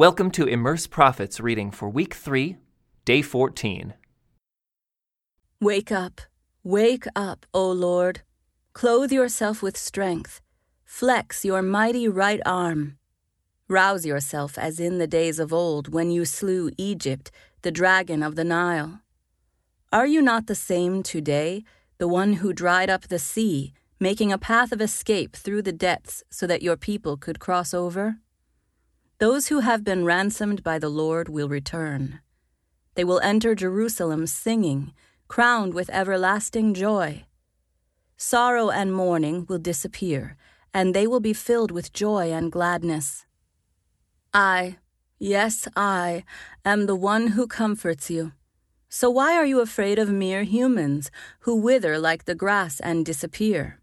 Welcome to Immerse Prophets reading for week 3, day 14. Wake up, wake up, O Lord. Clothe yourself with strength. Flex your mighty right arm. Rouse yourself as in the days of old when you slew Egypt, the dragon of the Nile. Are you not the same today, the one who dried up the sea, making a path of escape through the depths so that your people could cross over? Those who have been ransomed by the Lord will return. They will enter Jerusalem singing, crowned with everlasting joy. Sorrow and mourning will disappear, and they will be filled with joy and gladness. I, yes, I, am the one who comforts you. So why are you afraid of mere humans who wither like the grass and disappear?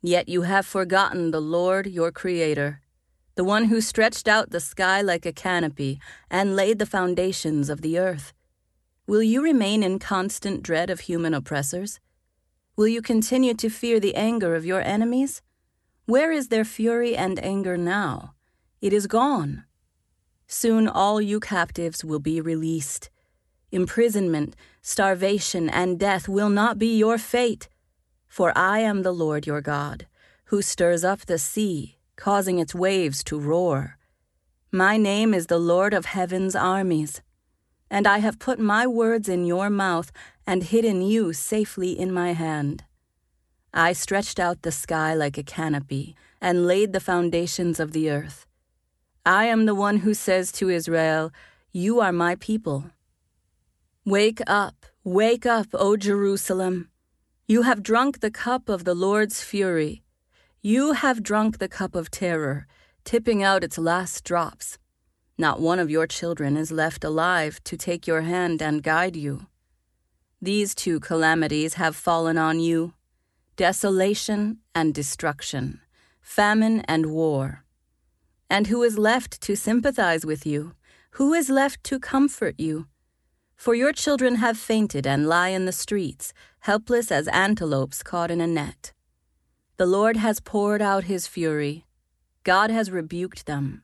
Yet you have forgotten the Lord your Creator the one who stretched out the sky like a canopy and laid the foundations of the earth. Will you remain in constant dread of human oppressors? Will you continue to fear the anger of your enemies? Where is their fury and anger now? It is gone. Soon all you captives will be released. Imprisonment, starvation, and death will not be your fate, for I am the Lord your God, who stirs up the sea causing its waves to roar. My name is the Lord of heaven's armies, and I have put my words in your mouth and hidden you safely in my hand. I stretched out the sky like a canopy and laid the foundations of the earth. I am the one who says to Israel, You are my people. Wake up, wake up, O Jerusalem. You have drunk the cup of the Lord's fury. You have drunk the cup of terror, tipping out its last drops. Not one of your children is left alive to take your hand and guide you. These two calamities have fallen on you desolation and destruction, famine and war. And who is left to sympathize with you? Who is left to comfort you? For your children have fainted and lie in the streets, helpless as antelopes caught in a net. The Lord has poured out his fury. God has rebuked them.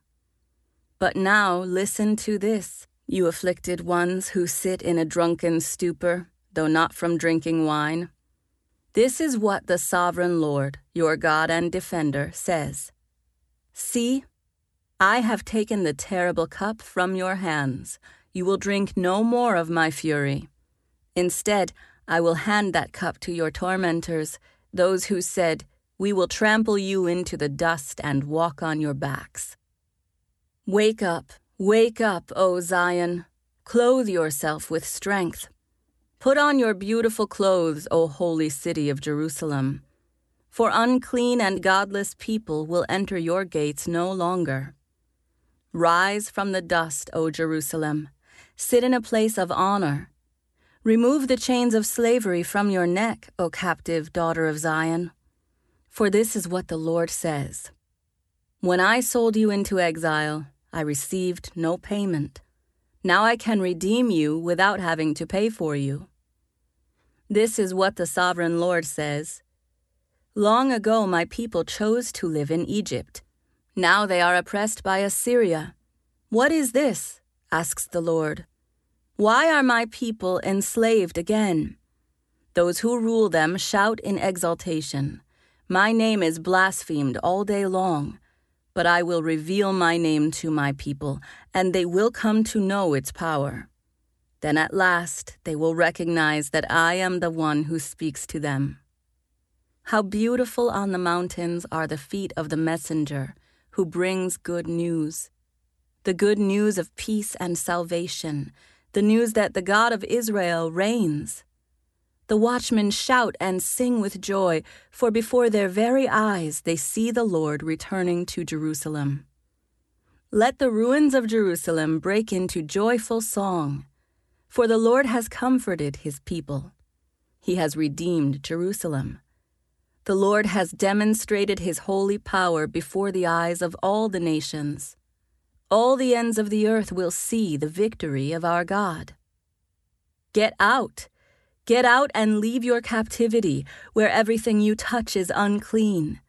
But now listen to this, you afflicted ones who sit in a drunken stupor, though not from drinking wine. This is what the sovereign Lord, your God and defender, says See, I have taken the terrible cup from your hands. You will drink no more of my fury. Instead, I will hand that cup to your tormentors, those who said, we will trample you into the dust and walk on your backs. Wake up, wake up, O Zion. Clothe yourself with strength. Put on your beautiful clothes, O holy city of Jerusalem. For unclean and godless people will enter your gates no longer. Rise from the dust, O Jerusalem. Sit in a place of honor. Remove the chains of slavery from your neck, O captive daughter of Zion. For this is what the Lord says When I sold you into exile, I received no payment. Now I can redeem you without having to pay for you. This is what the sovereign Lord says Long ago, my people chose to live in Egypt. Now they are oppressed by Assyria. What is this? asks the Lord. Why are my people enslaved again? Those who rule them shout in exultation. My name is blasphemed all day long, but I will reveal my name to my people, and they will come to know its power. Then at last they will recognize that I am the one who speaks to them. How beautiful on the mountains are the feet of the messenger who brings good news. The good news of peace and salvation, the news that the God of Israel reigns. The watchmen shout and sing with joy, for before their very eyes they see the Lord returning to Jerusalem. Let the ruins of Jerusalem break into joyful song, for the Lord has comforted his people. He has redeemed Jerusalem. The Lord has demonstrated his holy power before the eyes of all the nations. All the ends of the earth will see the victory of our God. Get out! Get out and leave your captivity, where everything you touch is unclean.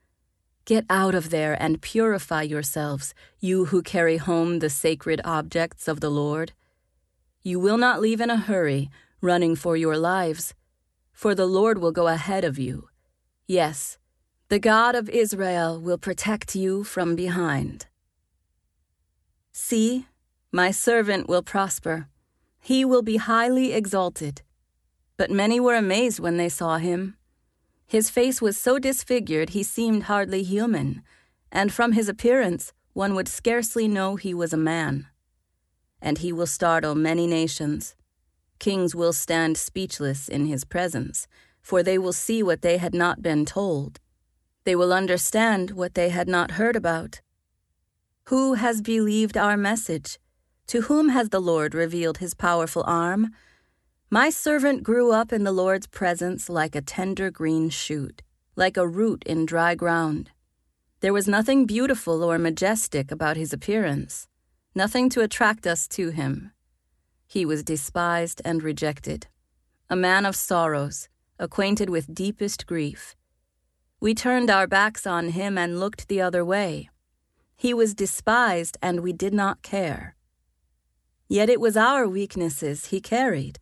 Get out of there and purify yourselves, you who carry home the sacred objects of the Lord. You will not leave in a hurry, running for your lives, for the Lord will go ahead of you. Yes, the God of Israel will protect you from behind. See, my servant will prosper. He will be highly exalted. But many were amazed when they saw him. His face was so disfigured he seemed hardly human, and from his appearance one would scarcely know he was a man. And he will startle many nations. Kings will stand speechless in his presence, for they will see what they had not been told. They will understand what they had not heard about. Who has believed our message? To whom has the Lord revealed his powerful arm? My servant grew up in the Lord's presence like a tender green shoot, like a root in dry ground. There was nothing beautiful or majestic about his appearance, nothing to attract us to him. He was despised and rejected, a man of sorrows, acquainted with deepest grief. We turned our backs on him and looked the other way. He was despised, and we did not care. Yet it was our weaknesses he carried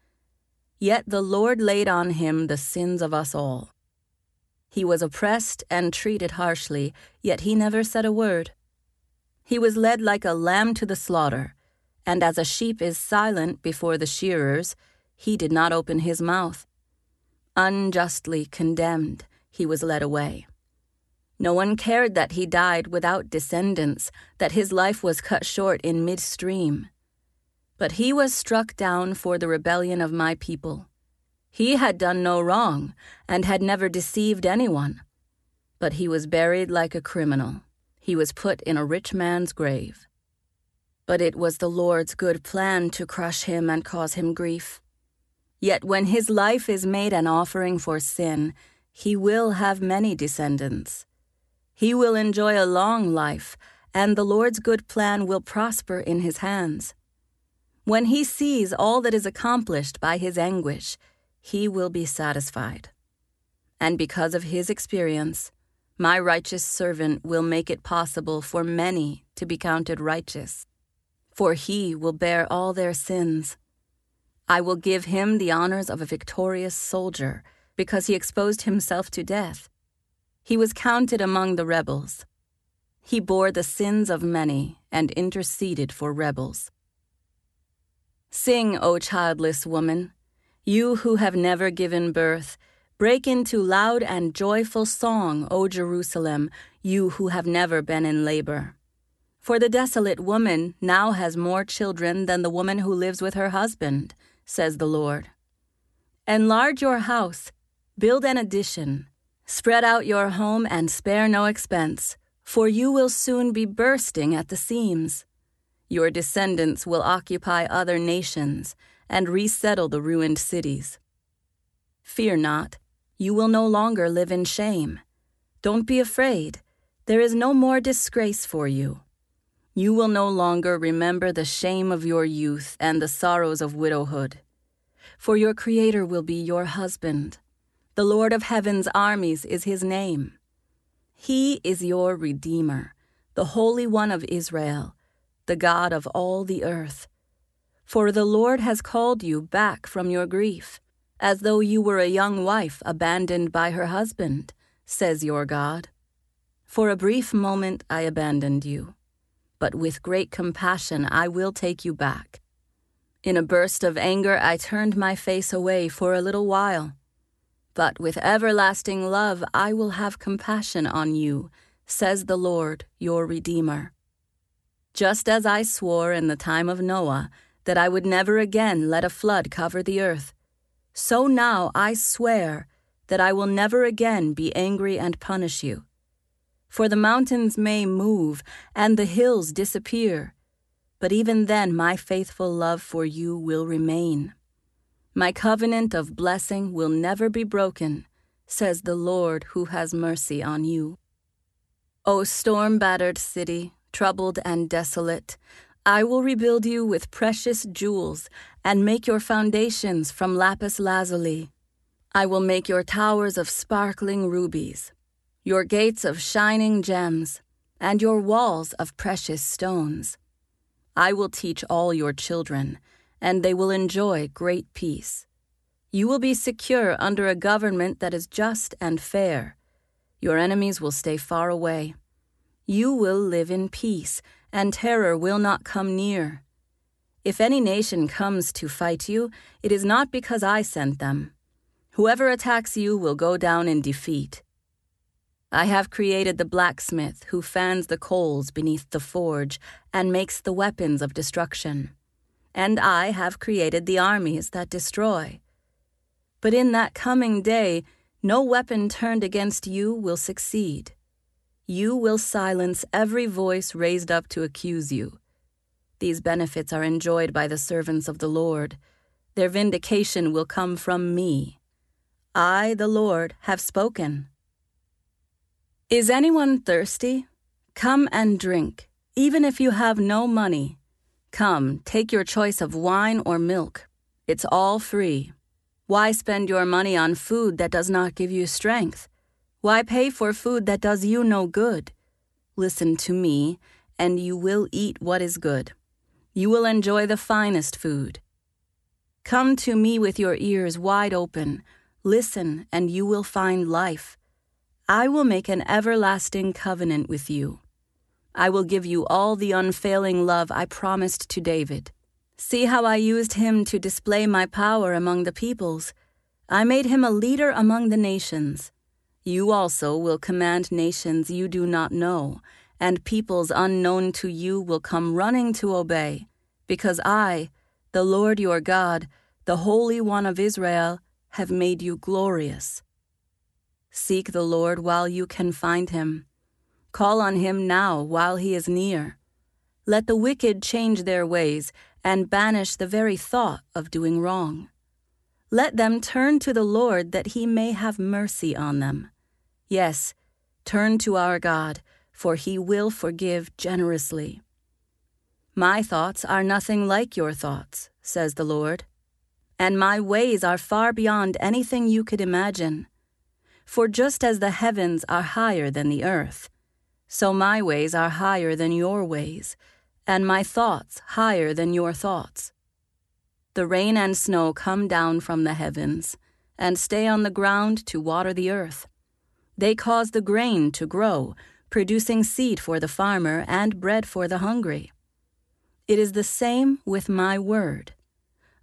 Yet the Lord laid on him the sins of us all. He was oppressed and treated harshly, yet he never said a word. He was led like a lamb to the slaughter, and as a sheep is silent before the shearers, he did not open his mouth. Unjustly condemned, he was led away. No one cared that he died without descendants, that his life was cut short in midstream. But he was struck down for the rebellion of my people. He had done no wrong, and had never deceived anyone. But he was buried like a criminal. He was put in a rich man's grave. But it was the Lord's good plan to crush him and cause him grief. Yet when his life is made an offering for sin, he will have many descendants. He will enjoy a long life, and the Lord's good plan will prosper in his hands. When he sees all that is accomplished by his anguish, he will be satisfied. And because of his experience, my righteous servant will make it possible for many to be counted righteous, for he will bear all their sins. I will give him the honors of a victorious soldier, because he exposed himself to death. He was counted among the rebels. He bore the sins of many and interceded for rebels. Sing, O childless woman, you who have never given birth. Break into loud and joyful song, O Jerusalem, you who have never been in labor. For the desolate woman now has more children than the woman who lives with her husband, says the Lord. Enlarge your house, build an addition, spread out your home, and spare no expense, for you will soon be bursting at the seams. Your descendants will occupy other nations and resettle the ruined cities. Fear not, you will no longer live in shame. Don't be afraid, there is no more disgrace for you. You will no longer remember the shame of your youth and the sorrows of widowhood. For your Creator will be your husband. The Lord of heaven's armies is his name. He is your Redeemer, the Holy One of Israel the God of all the earth. For the Lord has called you back from your grief, as though you were a young wife abandoned by her husband, says your God. For a brief moment I abandoned you, but with great compassion I will take you back. In a burst of anger I turned my face away for a little while. But with everlasting love I will have compassion on you, says the Lord, your Redeemer just as I swore in the time of Noah that I would never again let a flood cover the earth. So now I swear that I will never again be angry and punish you. For the mountains may move and the hills disappear, but even then my faithful love for you will remain. My covenant of blessing will never be broken, says the Lord who has mercy on you. O storm battered city, troubled and desolate, I will rebuild you with precious jewels and make your foundations from lapis lazuli. I will make your towers of sparkling rubies, your gates of shining gems, and your walls of precious stones. I will teach all your children and they will enjoy great peace. You will be secure under a government that is just and fair. Your enemies will stay far away. You will live in peace, and terror will not come near. If any nation comes to fight you, it is not because I sent them. Whoever attacks you will go down in defeat. I have created the blacksmith who fans the coals beneath the forge and makes the weapons of destruction and I have created the armies that destroy. But in that coming day, no weapon turned against you will succeed. You will silence every voice raised up to accuse you. These benefits are enjoyed by the servants of the Lord. Their vindication will come from me. I, the Lord, have spoken. Is anyone thirsty? Come and drink, even if you have no money. Come, take your choice of wine or milk. It's all free. Why spend your money on food that does not give you strength? Why pay for food that does you no good? Listen to me, and you will eat what is good. You will enjoy the finest food. Come to me with your ears wide open. Listen, and you will find life. I will make an everlasting covenant with you. I will give you all the unfailing love I promised to David. See how I used him to display my power among the peoples. I made him a leader among the nations. You also will command nations you do not know, and peoples unknown to you will come running to obey, because I, the Lord your God, the Holy One of Israel, have made you glorious. Seek the Lord while you can find him. Call on him now while he is near. Let the wicked change their ways and banish the very thought of doing wrong. Let them turn to the Lord that he may have mercy on them. Yes, turn to our God, for he will forgive generously. My thoughts are nothing like your thoughts, says the Lord, and my ways are far beyond anything you could imagine. For just as the heavens are higher than the earth, so my ways are higher than your ways, and my thoughts higher than your thoughts. The rain and snow come down from the heavens, and stay on the ground to water the earth. They cause the grain to grow, producing seed for the farmer and bread for the hungry. It is the same with my word.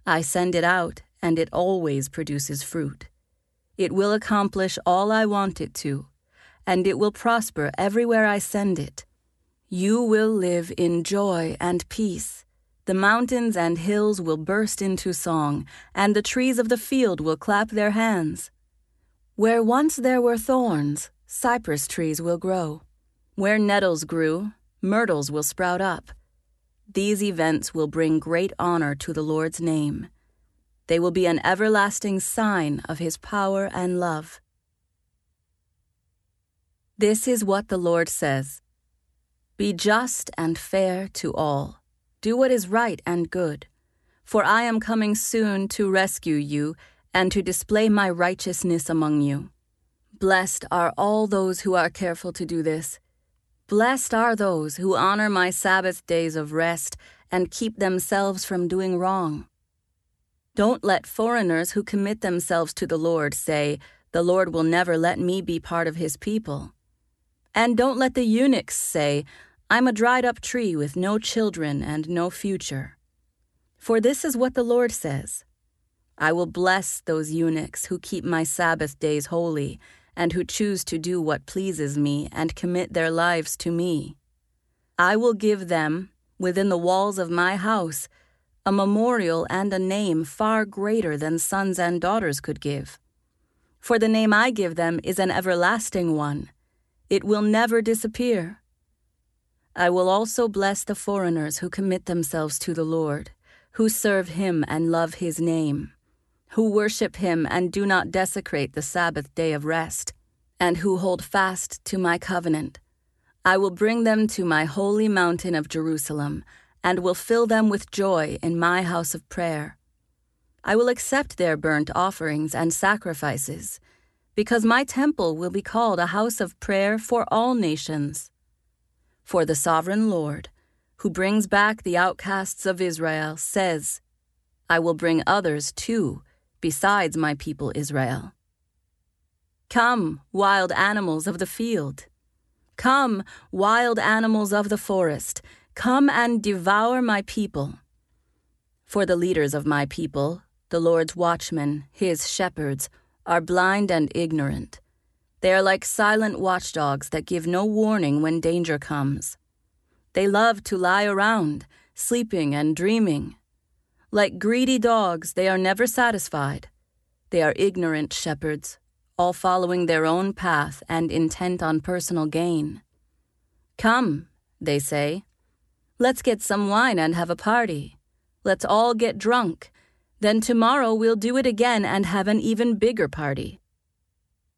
I send it out, and it always produces fruit. It will accomplish all I want it to and it will prosper everywhere I send it. You will live in joy and peace. The mountains and hills will burst into song, and the trees of the field will clap their hands. Where once there were thorns, cypress trees will grow. Where nettles grew, myrtles will sprout up. These events will bring great honor to the Lord's name. They will be an everlasting sign of his power and love. This is what the Lord says Be just and fair to all, do what is right and good, for I am coming soon to rescue you and to display my righteousness among you. Blessed are all those who are careful to do this. Blessed are those who honor my Sabbath days of rest and keep themselves from doing wrong. Don't let foreigners who commit themselves to the Lord say, The Lord will never let me be part of his people. And don't let the eunuchs say, I'm a dried up tree with no children and no future. For this is what the Lord says I will bless those eunuchs who keep my Sabbath days holy, and who choose to do what pleases me and commit their lives to me. I will give them, within the walls of my house, a memorial and a name far greater than sons and daughters could give. For the name I give them is an everlasting one it will never disappear. I will also bless the foreigners who commit themselves to the Lord, who serve him and love his name, who worship him and do not desecrate the Sabbath day of rest, and who hold fast to my covenant. I will bring them to my holy mountain of Jerusalem, and will fill them with joy in my house of prayer. I will accept their burnt offerings and sacrifices, because my temple will be called a house of prayer for all nations. For the sovereign Lord, who brings back the outcasts of Israel, says, I will bring others too, besides my people Israel. Come, wild animals of the field. Come, wild animals of the forest. Come and devour my people. For the leaders of my people, the Lord's watchmen, his shepherds, are blind and ignorant. They are like silent watchdogs that give no warning when danger comes. They love to lie around, sleeping and dreaming. Like greedy dogs, they are never satisfied. They are ignorant shepherds, all following their own path and intent on personal gain. Come, they say, let's get some wine and have a party. Let's all get drunk then tomorrow we'll do it again and have an even bigger party.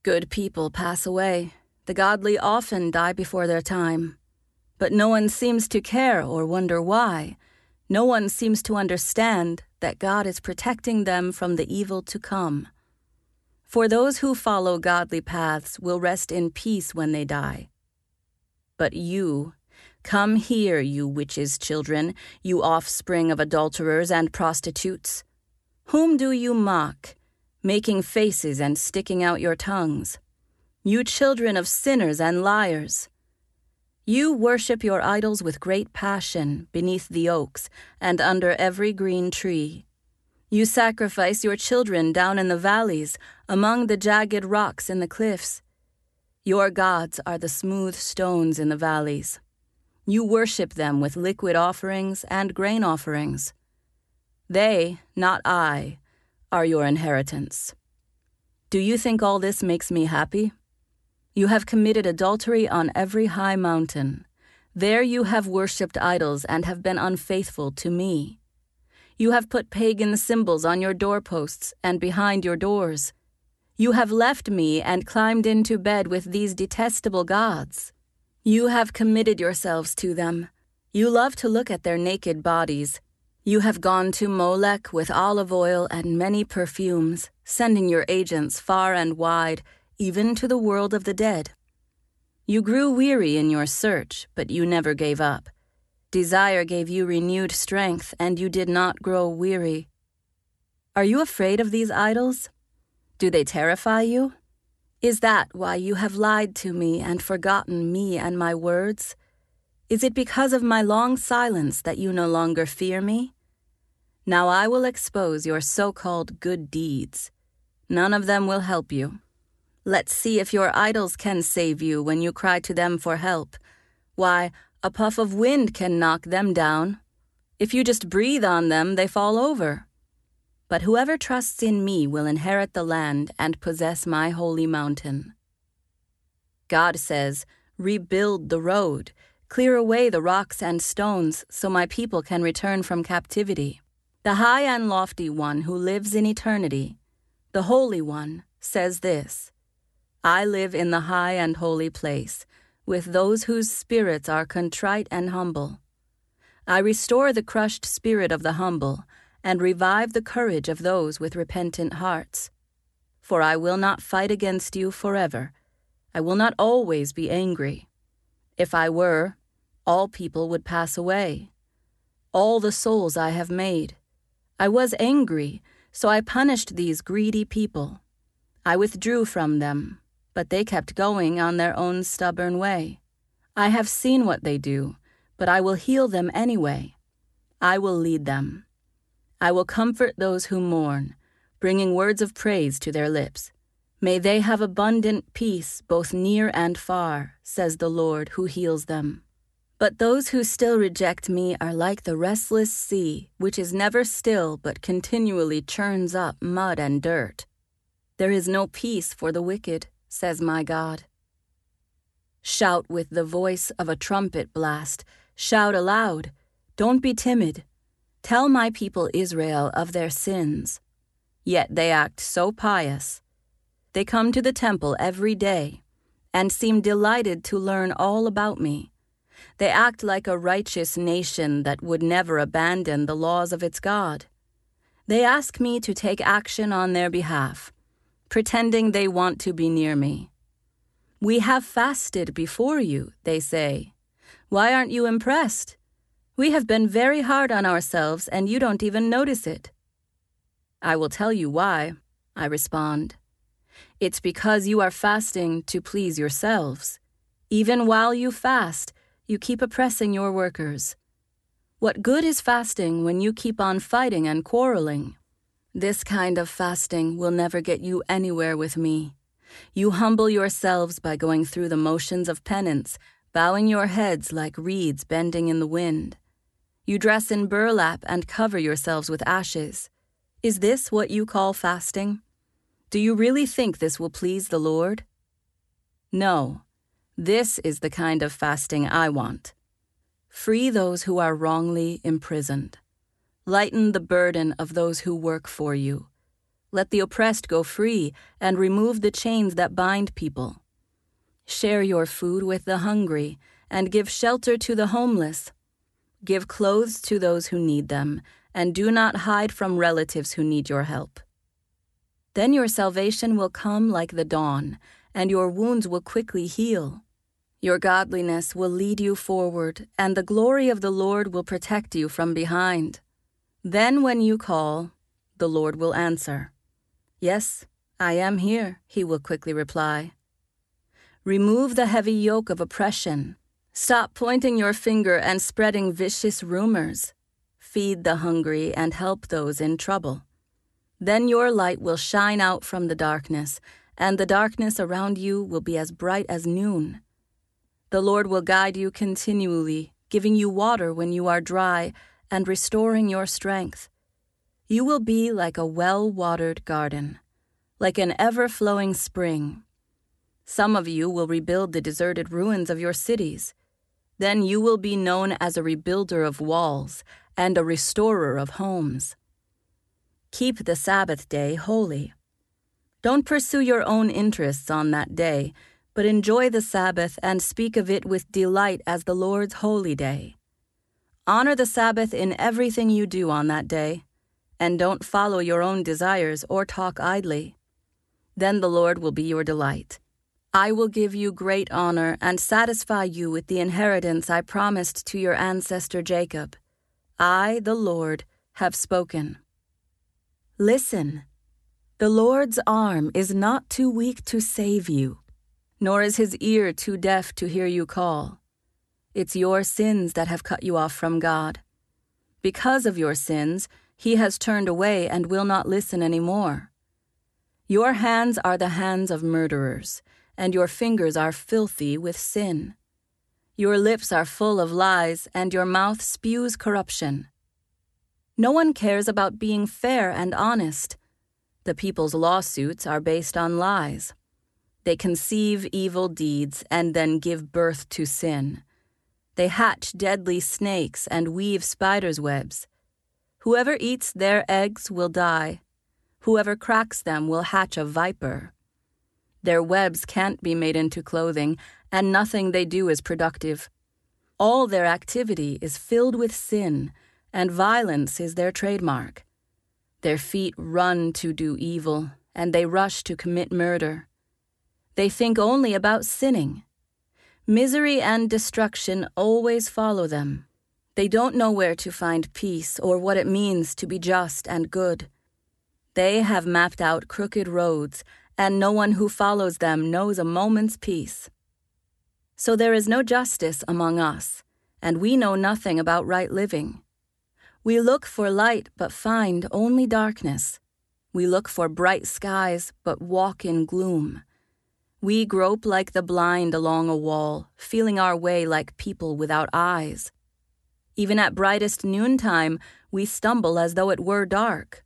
Good people pass away. The godly often die before their time. But no one seems to care or wonder why. No one seems to understand that God is protecting them from the evil to come. For those who follow godly paths will rest in peace when they die. But you, come here, you witches' children, you offspring of adulterers and prostitutes. Whom do you mock, making faces and sticking out your tongues? You children of sinners and liars. You worship your idols with great passion beneath the oaks and under every green tree. You sacrifice your children down in the valleys, among the jagged rocks in the cliffs. Your gods are the smooth stones in the valleys. You worship them with liquid offerings and grain offerings. They, not I, are your inheritance. Do you think all this makes me happy? You have committed adultery on every high mountain. There you have worshipped idols and have been unfaithful to me. You have put pagan symbols on your doorposts and behind your doors. You have left me and climbed into bed with these detestable gods. You have committed yourselves to them. You love to look at their naked bodies you have gone to Molech with olive oil and many perfumes, sending your agents far and wide, even to the world of the dead. You grew weary in your search, but you never gave up. Desire gave you renewed strength, and you did not grow weary. Are you afraid of these idols? Do they terrify you? Is that why you have lied to me and forgotten me and my words? Is it because of my long silence that you no longer fear me? Now I will expose your so called good deeds. None of them will help you. Let's see if your idols can save you when you cry to them for help. Why, a puff of wind can knock them down. If you just breathe on them, they fall over. But whoever trusts in me will inherit the land and possess my holy mountain. God says, Rebuild the road Clear away the rocks and stones so my people can return from captivity. The high and lofty one who lives in eternity, the Holy One, says this I live in the high and holy place, with those whose spirits are contrite and humble. I restore the crushed spirit of the humble, and revive the courage of those with repentant hearts. For I will not fight against you forever. I will not always be angry. If I were, all people would pass away. All the souls I have made. I was angry, so I punished these greedy people. I withdrew from them, but they kept going on their own stubborn way. I have seen what they do, but I will heal them anyway. I will lead them. I will comfort those who mourn, bringing words of praise to their lips. May they have abundant peace both near and far, says the Lord who heals them. But those who still reject me are like the restless sea, which is never still but continually churns up mud and dirt. There is no peace for the wicked, says my God. Shout with the voice of a trumpet blast. Shout aloud. Don't be timid. Tell my people Israel of their sins. Yet they act so pious. They come to the temple every day and seem delighted to learn all about me. They act like a righteous nation that would never abandon the laws of its God. They ask me to take action on their behalf, pretending they want to be near me. We have fasted before you, they say. Why aren't you impressed? We have been very hard on ourselves, and you don't even notice it. I will tell you why, I respond. It's because you are fasting to please yourselves. Even while you fast, you keep oppressing your workers. What good is fasting when you keep on fighting and quarreling? This kind of fasting will never get you anywhere with me. You humble yourselves by going through the motions of penance, bowing your heads like reeds bending in the wind. You dress in burlap and cover yourselves with ashes. Is this what you call fasting? Do you really think this will please the Lord? No, this is the kind of fasting I want. Free those who are wrongly imprisoned. Lighten the burden of those who work for you. Let the oppressed go free and remove the chains that bind people. Share your food with the hungry and give shelter to the homeless. Give clothes to those who need them and do not hide from relatives who need your help. Then your salvation will come like the dawn, and your wounds will quickly heal. Your godliness will lead you forward, and the glory of the Lord will protect you from behind. Then, when you call, the Lord will answer. Yes, I am here, he will quickly reply. Remove the heavy yoke of oppression. Stop pointing your finger and spreading vicious rumors feed the hungry, and help those in trouble. Then your light will shine out from the darkness, and the darkness around you will be as bright as noon. The Lord will guide you continually, giving you water when you are dry, and restoring your strength. You will be like a well watered garden, like an ever flowing spring. Some of you will rebuild the deserted ruins of your cities. Then you will be known as a rebuilder of walls and a restorer of homes. Keep the Sabbath day holy. Don't pursue your own interests on that day, but enjoy the Sabbath and speak of it with delight as the Lord's holy day. Honor the Sabbath in everything you do on that day, and don't follow your own desires or talk idly. Then the Lord will be your delight. I will give you great honor and satisfy you with the inheritance I promised to your ancestor Jacob. I, the Lord, have spoken. Listen. The Lord's arm is not too weak to save you, nor is his ear too deaf to hear you call. It's your sins that have cut you off from God. Because of your sins, he has turned away and will not listen any more. Your hands are the hands of murderers, and your fingers are filthy with sin. Your lips are full of lies, and your mouth spews corruption. No one cares about being fair and honest. The people's lawsuits are based on lies. They conceive evil deeds and then give birth to sin. They hatch deadly snakes and weave spiders' webs. Whoever eats their eggs will die. Whoever cracks them will hatch a viper. Their webs can't be made into clothing, and nothing they do is productive. All their activity is filled with sin, and violence is their trademark. Their feet run to do evil, and they rush to commit murder. They think only about sinning. Misery and destruction always follow them. They don't know where to find peace or what it means to be just and good. They have mapped out crooked roads, and no one who follows them knows a moment's peace. So there is no justice among us, and we know nothing about right living. We look for light but find only darkness. We look for bright skies but walk in gloom. We grope like the blind along a wall, feeling our way like people without eyes. Even at brightest noontime, we stumble as though it were dark.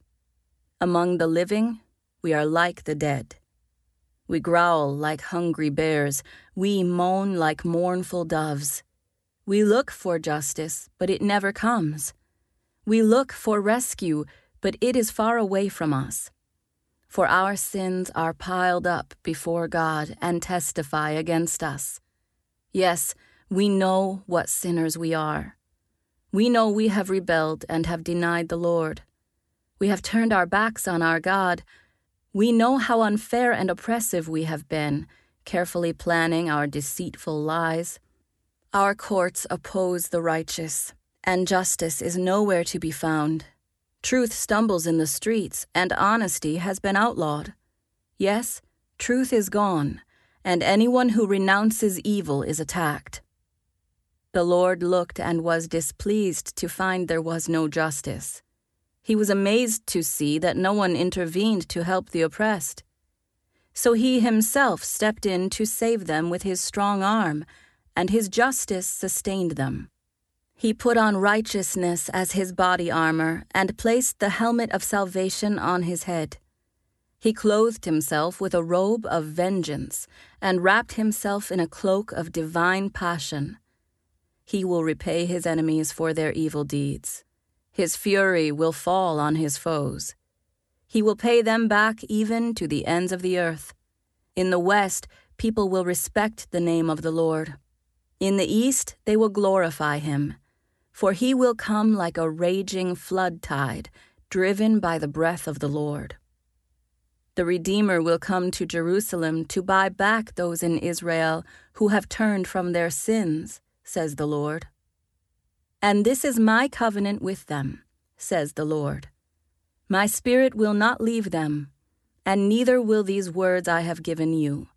Among the living, we are like the dead. We growl like hungry bears, we moan like mournful doves. We look for justice, but it never comes. We look for rescue, but it is far away from us. For our sins are piled up before God and testify against us. Yes, we know what sinners we are. We know we have rebelled and have denied the Lord. We have turned our backs on our God. We know how unfair and oppressive we have been, carefully planning our deceitful lies. Our courts oppose the righteous, and justice is nowhere to be found. Truth stumbles in the streets, and honesty has been outlawed. Yes, truth is gone, and anyone who renounces evil is attacked. The Lord looked and was displeased to find there was no justice. He was amazed to see that no one intervened to help the oppressed. So he himself stepped in to save them with his strong arm, and his justice sustained them. He put on righteousness as his body armor and placed the helmet of salvation on his head. He clothed himself with a robe of vengeance and wrapped himself in a cloak of divine passion. He will repay his enemies for their evil deeds. His fury will fall on his foes. He will pay them back even to the ends of the earth. In the west, people will respect the name of the Lord. In the east, they will glorify him. For he will come like a raging flood tide, driven by the breath of the Lord. The Redeemer will come to Jerusalem to buy back those in Israel who have turned from their sins says the Lord. And this is my covenant with them, says the Lord. My spirit will not leave them, and neither will these words I have given you.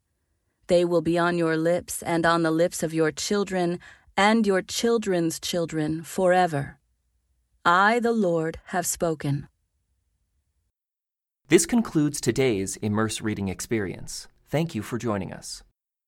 They will be on your lips and on the lips of your children and your children's children forever. I, the Lord, have spoken. This concludes today's Immerse Reading Experience. Thank you for joining us.